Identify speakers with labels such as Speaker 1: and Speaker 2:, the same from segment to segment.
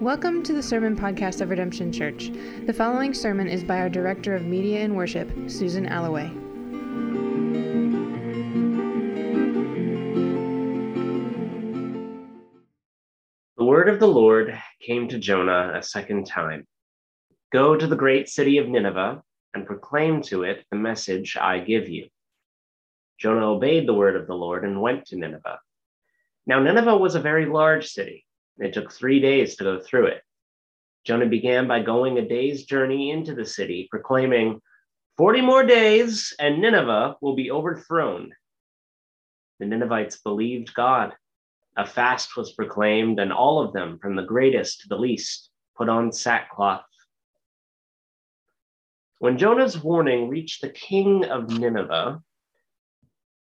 Speaker 1: Welcome to the Sermon Podcast of Redemption Church. The following sermon is by our Director of Media and Worship, Susan Alloway.
Speaker 2: The word of the Lord came to Jonah a second time Go to the great city of Nineveh and proclaim to it the message I give you. Jonah obeyed the word of the Lord and went to Nineveh. Now, Nineveh was a very large city. It took three days to go through it. Jonah began by going a day's journey into the city, proclaiming, 40 more days and Nineveh will be overthrown. The Ninevites believed God. A fast was proclaimed, and all of them, from the greatest to the least, put on sackcloth. When Jonah's warning reached the king of Nineveh,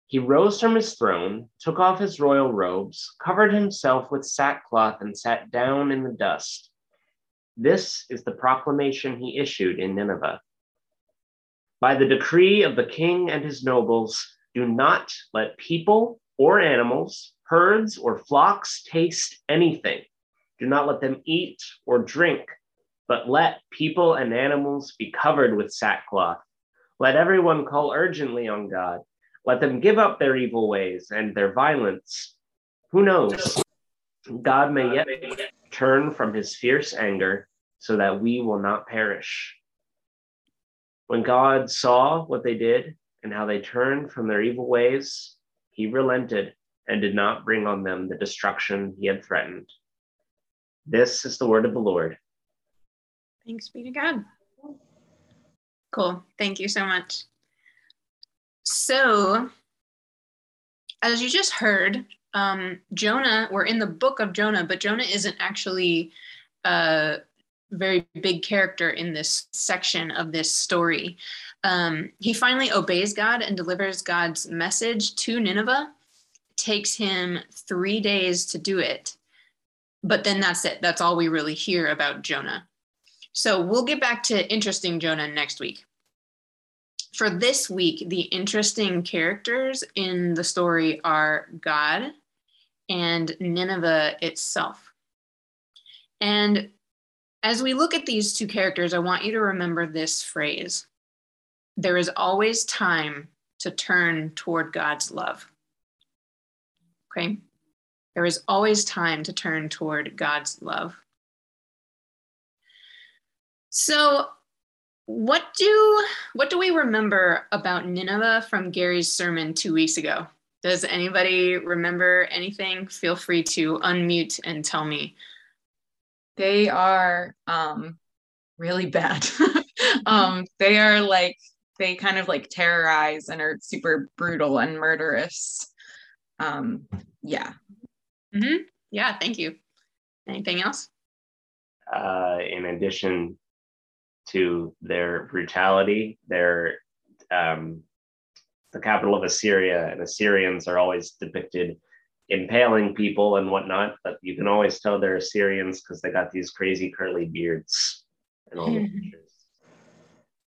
Speaker 2: he rose from his throne, took off his royal robes, covered himself with sackcloth, and sat down in the dust. This is the proclamation he issued in Nineveh. By the decree of the king and his nobles, do not let people or animals, herds or flocks taste anything. Do not let them eat or drink, but let people and animals be covered with sackcloth. Let everyone call urgently on God let them give up their evil ways and their violence. Who knows? God may yet turn from his fierce anger so that we will not perish. When God saw what they did and how they turned from their evil ways, he relented and did not bring on them the destruction he had threatened. This is the word of the Lord.
Speaker 3: Thanks be to God. Cool. Thank you so much. So, as you just heard, um, Jonah, we're in the book of Jonah, but Jonah isn't actually a very big character in this section of this story. Um, he finally obeys God and delivers God's message to Nineveh. It takes him three days to do it. But then that's it. That's all we really hear about Jonah. So we'll get back to interesting Jonah next week for this week, the interesting characters in the story are God and Nineveh itself. And as we look at these two characters, I want you to remember this phrase there is always time to turn toward God's love. Okay? There is always time to turn toward God's love. So what do what do we remember about Nineveh from Gary's sermon two weeks ago? Does anybody remember anything? Feel free to unmute and tell me.
Speaker 4: They are um, really bad. um, they are like they kind of like terrorize and are super brutal and murderous. Um, yeah.
Speaker 3: Mm-hmm. Yeah. Thank you. Anything else?
Speaker 2: Uh, in addition to their brutality. They're um, the capital of Assyria, and Assyrians are always depicted impaling people and whatnot, but you can always tell they're Assyrians because they got these crazy curly beards and all the pictures.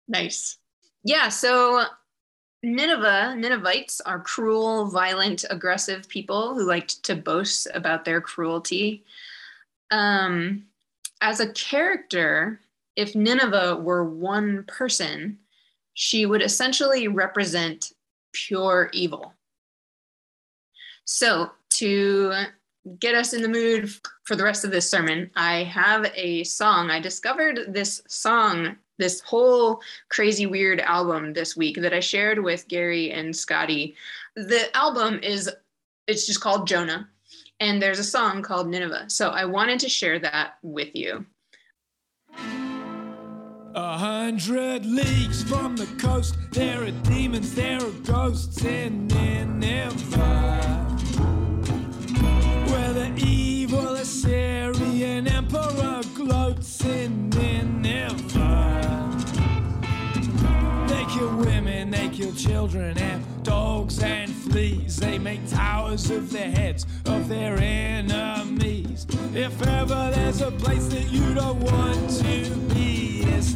Speaker 3: Nice. Yeah, so Nineveh, Ninevites are cruel, violent, aggressive people who liked to boast about their cruelty. Um, as a character, if Nineveh were one person, she would essentially represent pure evil. So, to get us in the mood for the rest of this sermon, I have a song. I discovered this song, this whole crazy weird album this week that I shared with Gary and Scotty. The album is it's just called Jonah and there's a song called Nineveh. So I wanted to share that with you.
Speaker 5: A hundred leagues from the coast, there are demons, there are ghosts in Nineveh. Where the evil Assyrian emperor gloats in Nineveh. They kill women, they kill children, and dogs and fleas. They make towers of the heads of their enemies. If ever there's a place that you don't want to be, it's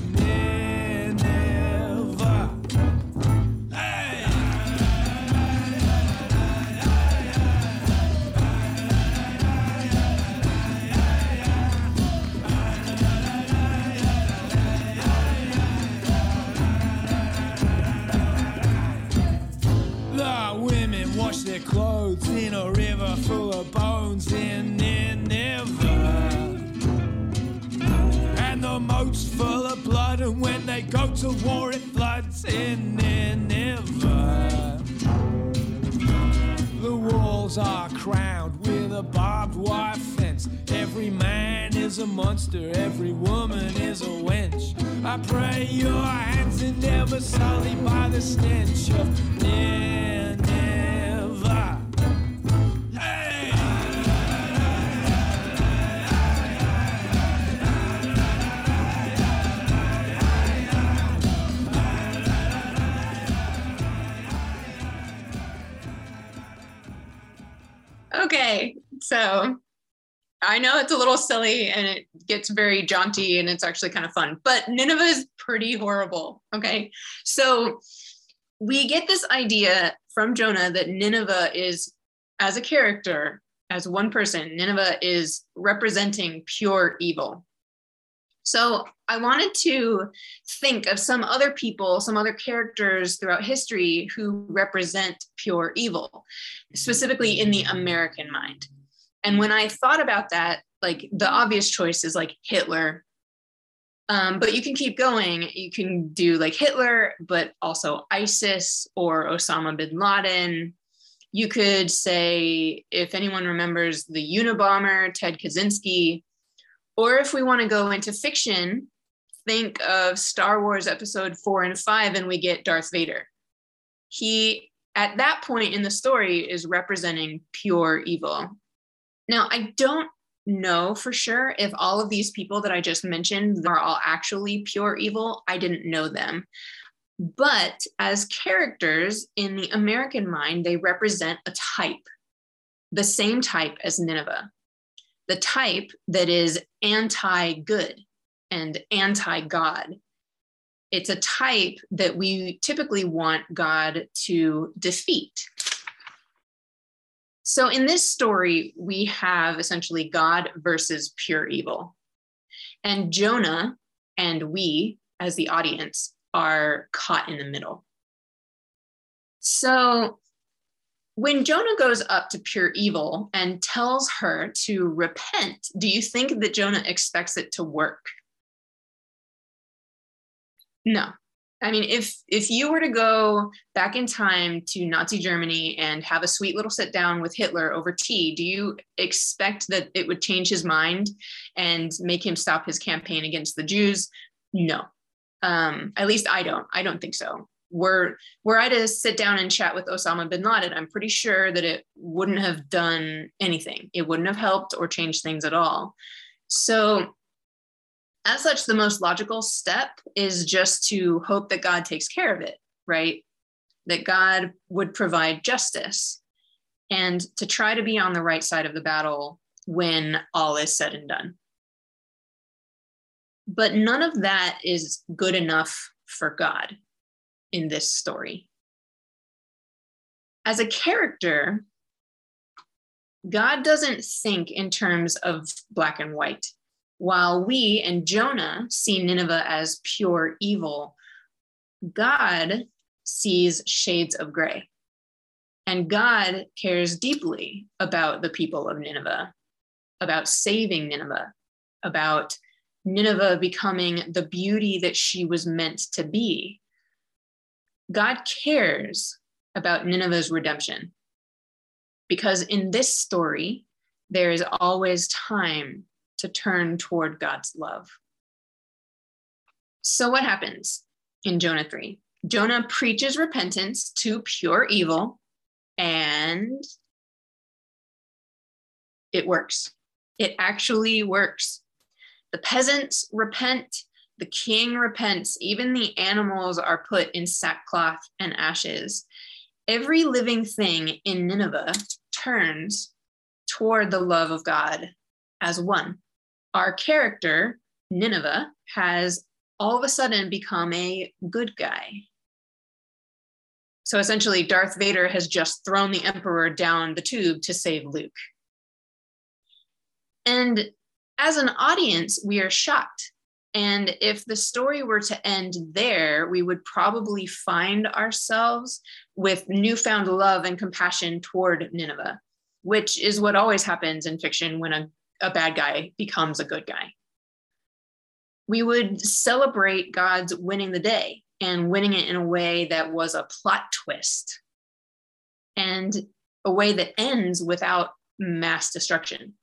Speaker 5: barbed wire fence. Every man is a monster, every woman is a wench. I pray your hands are never sullied by the stench of Nineveh.
Speaker 3: So I know it's a little silly and it gets very jaunty and it's actually kind of fun, but Nineveh is pretty horrible. Okay, so we get this idea from Jonah that Nineveh is, as a character, as one person, Nineveh is representing pure evil. So I wanted to think of some other people, some other characters throughout history who represent pure evil, specifically in the American mind. And when I thought about that, like the obvious choice is like Hitler. Um, but you can keep going. You can do like Hitler, but also ISIS or Osama bin Laden. You could say, if anyone remembers the Unabomber, Ted Kaczynski, or if we want to go into fiction, think of Star Wars episode four and five, and we get Darth Vader. He, at that point in the story, is representing pure evil. Now, I don't know for sure if all of these people that I just mentioned are all actually pure evil. I didn't know them. But as characters in the American mind, they represent a type, the same type as Nineveh the type that is anti good and anti God. It's a type that we typically want God to defeat. So, in this story, we have essentially God versus pure evil. And Jonah and we, as the audience, are caught in the middle. So, when Jonah goes up to pure evil and tells her to repent, do you think that Jonah expects it to work? No. I mean, if if you were to go back in time to Nazi Germany and have a sweet little sit down with Hitler over tea, do you expect that it would change his mind and make him stop his campaign against the Jews? No. Um, at least I don't. I don't think so were were I to sit down and chat with Osama bin Laden, I'm pretty sure that it wouldn't have done anything. It wouldn't have helped or changed things at all. So, as such, the most logical step is just to hope that God takes care of it, right? That God would provide justice and to try to be on the right side of the battle when all is said and done. But none of that is good enough for God in this story. As a character, God doesn't think in terms of black and white. While we and Jonah see Nineveh as pure evil, God sees shades of gray. And God cares deeply about the people of Nineveh, about saving Nineveh, about Nineveh becoming the beauty that she was meant to be, God cares about Nineveh's redemption because in this story, there is always time to turn toward God's love. So, what happens in Jonah 3? Jonah preaches repentance to pure evil, and it works. It actually works. The peasants repent the king repents, even the animals are put in sackcloth and ashes. Every living thing in Nineveh turns toward the love of God as one. Our character, Nineveh, has all of a sudden become a good guy. So essentially, Darth Vader has just thrown the Emperor down the tube to save Luke. And as an audience, we are shocked and if the story were to end there, we would probably find ourselves with newfound love and compassion toward Nineveh, which is what always happens in fiction when a, a bad guy becomes a good guy. we would celebrate God's winning the day and winning it in a way that was a plot twist and a way that ends without mass destruction.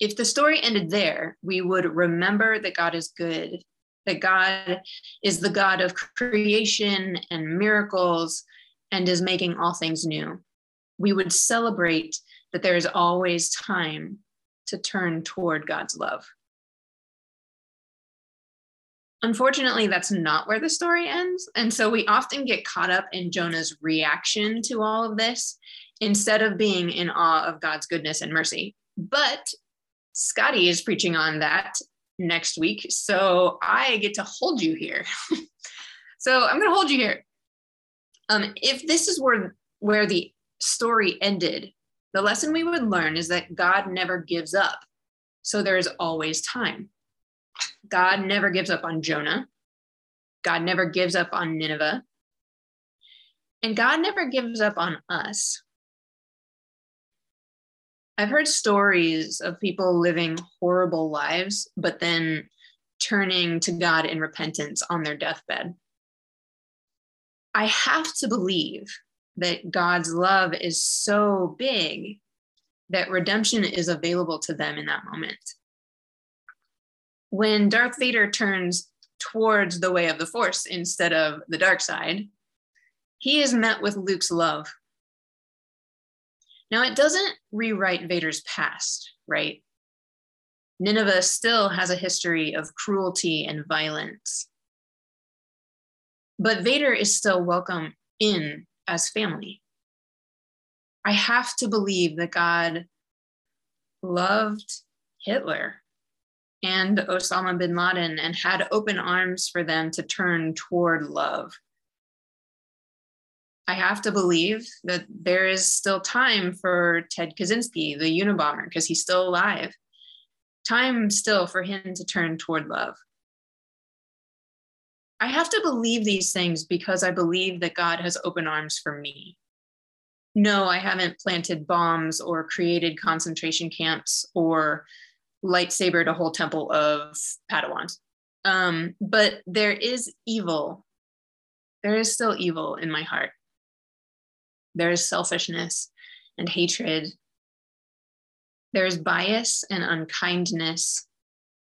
Speaker 3: If the story ended there, we would remember that God is good, that God is the God of creation and miracles and is making all things new. We would celebrate that there is always time to turn toward God's love. Unfortunately, that's not where the story ends. And so we often get caught up in Jonah's reaction to all of this instead of being in awe of God's goodness and mercy. But Scotty is preaching on that next week. So I get to hold you here. so I'm going to hold you here. Um, if this is where, where the story ended, the lesson we would learn is that God never gives up. So there is always time. God never gives up on Jonah. God never gives up on Nineveh. And God never gives up on us. I've heard stories of people living horrible lives, but then turning to God in repentance on their deathbed. I have to believe that God's love is so big that redemption is available to them in that moment when Darth Vader turns towards the way of the Force instead of the dark side, he is met with Luke's love. Now, it doesn't rewrite Vader's past, right? Nineveh still has a history of cruelty and violence. But Vader is still welcome in as family. I have to believe that God loved Hitler and Osama bin Laden and had open arms for them to turn toward love. I have to believe that there is still time for Ted Kaczynski, the Unabomber, because he's still alive. Time still for him to turn toward love. I have to believe these things because I believe that God has open arms for me. No, I haven't planted bombs or created concentration camps or lightsabered a whole temple of Padawans. Um, but there is evil. There is still evil in my heart. There is selfishness and hatred. There is bias and unkindness.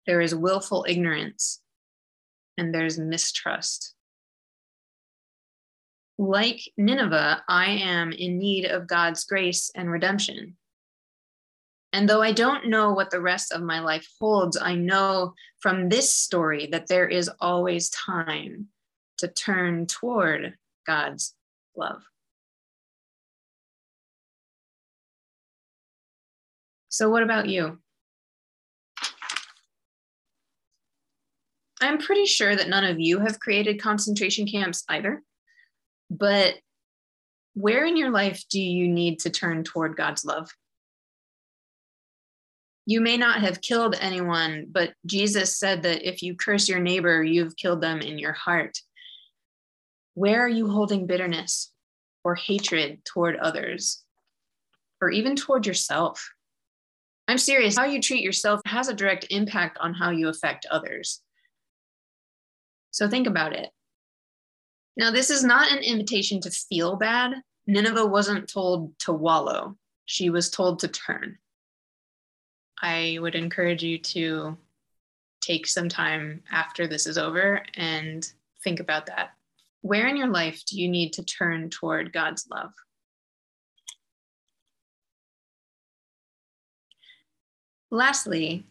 Speaker 3: There is willful ignorance. And there's mistrust. Like Nineveh, I am in need of God's grace and redemption. And though I don't know what the rest of my life holds, I know from this story that there is always time to turn toward God's love. So, what about you? I'm pretty sure that none of you have created concentration camps either. But where in your life do you need to turn toward God's love? you may not have killed anyone, but Jesus said that if you curse your neighbor, you've killed them in your heart. Where are you holding bitterness or hatred toward others or even toward yourself? I'm serious. How you treat yourself has a direct impact on how you affect others. So think about it. Now, this is not an invitation to feel bad. Nineveh wasn't told to wallow, she was told to turn. I would encourage you to take some time after this is over and think about that. Where in your life do you need to turn toward God's love? Lastly,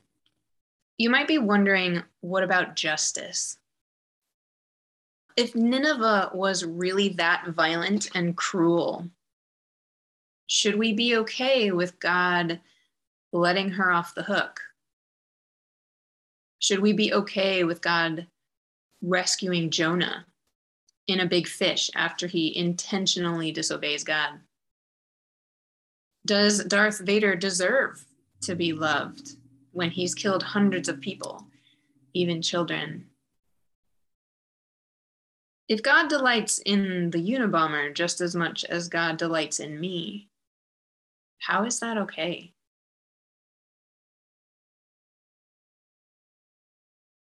Speaker 3: you might be wondering what about justice? If Nineveh was really that violent and cruel, should we be okay with God letting her off the hook? Should we be okay with God rescuing Jonah in a big fish after he intentionally disobeys God? Does Darth Vader deserve to be loved when he's killed hundreds of people, even children? If God delights in the Unabomber just as much as God delights in me, how is that okay?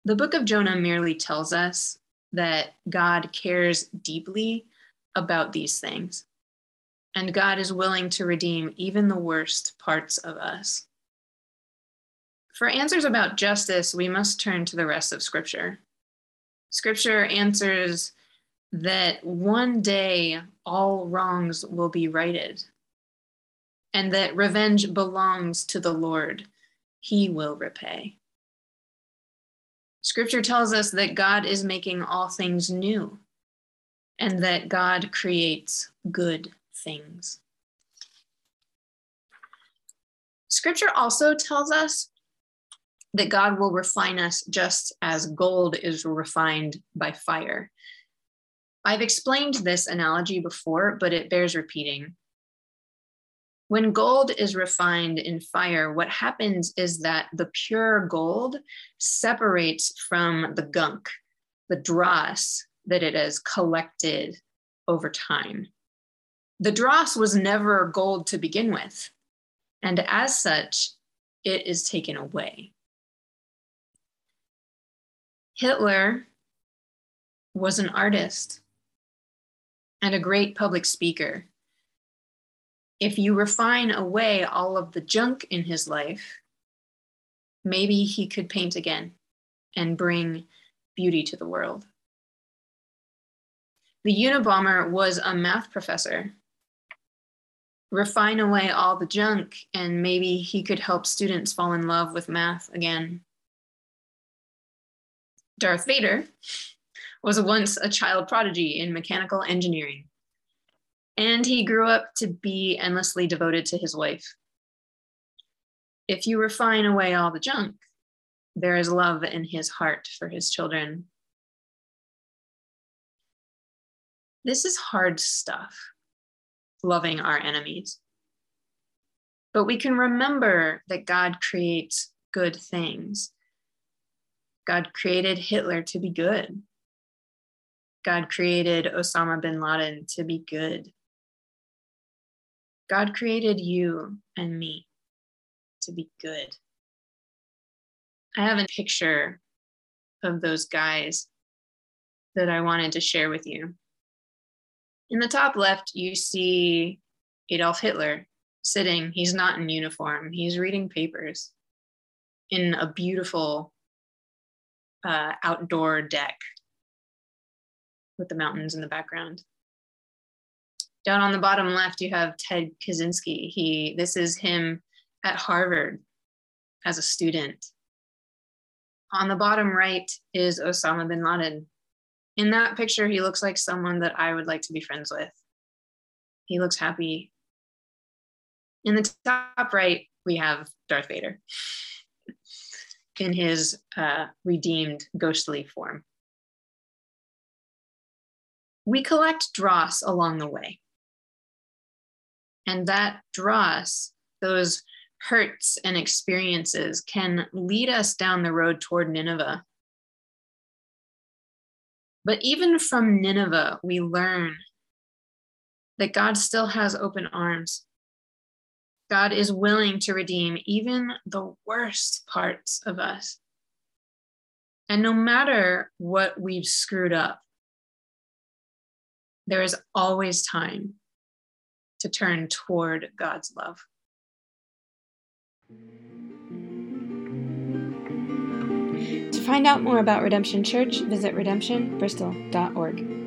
Speaker 3: The book of Jonah merely tells us that God cares deeply about these things, and God is willing to redeem even the worst parts of us. For answers about justice, we must turn to the rest of Scripture. Scripture answers that one day all wrongs will be righted, and that revenge belongs to the Lord. He will repay. Scripture tells us that God is making all things new and that God creates good things. Scripture also tells us that God will refine us just as gold is refined by fire. I've explained this analogy before, but it bears repeating. When gold is refined in fire, what happens is that the pure gold separates from the gunk, the dross that it has collected over time. The dross was never gold to begin with, and as such, it is taken away. Hitler was an artist and a great public speaker if you refine away all of the junk in his life, maybe he could paint again and bring beauty to the world. The Unabomber was a math professor. Refine away all the junk, and maybe he could help students fall in love with math again. Darth Vader was once a child prodigy in mechanical engineering and he grew up to be endlessly devoted to his wife. If you refine away all the junk, there is love in his heart for his children. This is hard stuff, loving our enemies. But we can remember that God creates good things. God created Hitler to be good. God created Osama bin Laden to be good. God created you and me to be good. I have a picture of those guys that I wanted to share with you. In the top left, you see Adolf Hitler sitting. He's not in uniform, he's reading papers in a beautiful uh, outdoor deck with the mountains in the background. Down on the bottom left, you have Ted Kaczynski. He, this is him at Harvard as a student. On the bottom right is Osama bin Laden. In that picture, he looks like someone that I would like to be friends with. He looks happy. In the top right, we have Darth Vader in his uh, redeemed ghostly form. We collect dross along the way. And that dross, those hurts and experiences, can lead us down the road toward Nineveh. But even from Nineveh, we learn that God still has open arms. God is willing to redeem even the worst parts of us. And no matter what we've screwed up, there is always time to turn toward God's love.
Speaker 1: To find out more about Redemption Church, visit redemptionbristol.org.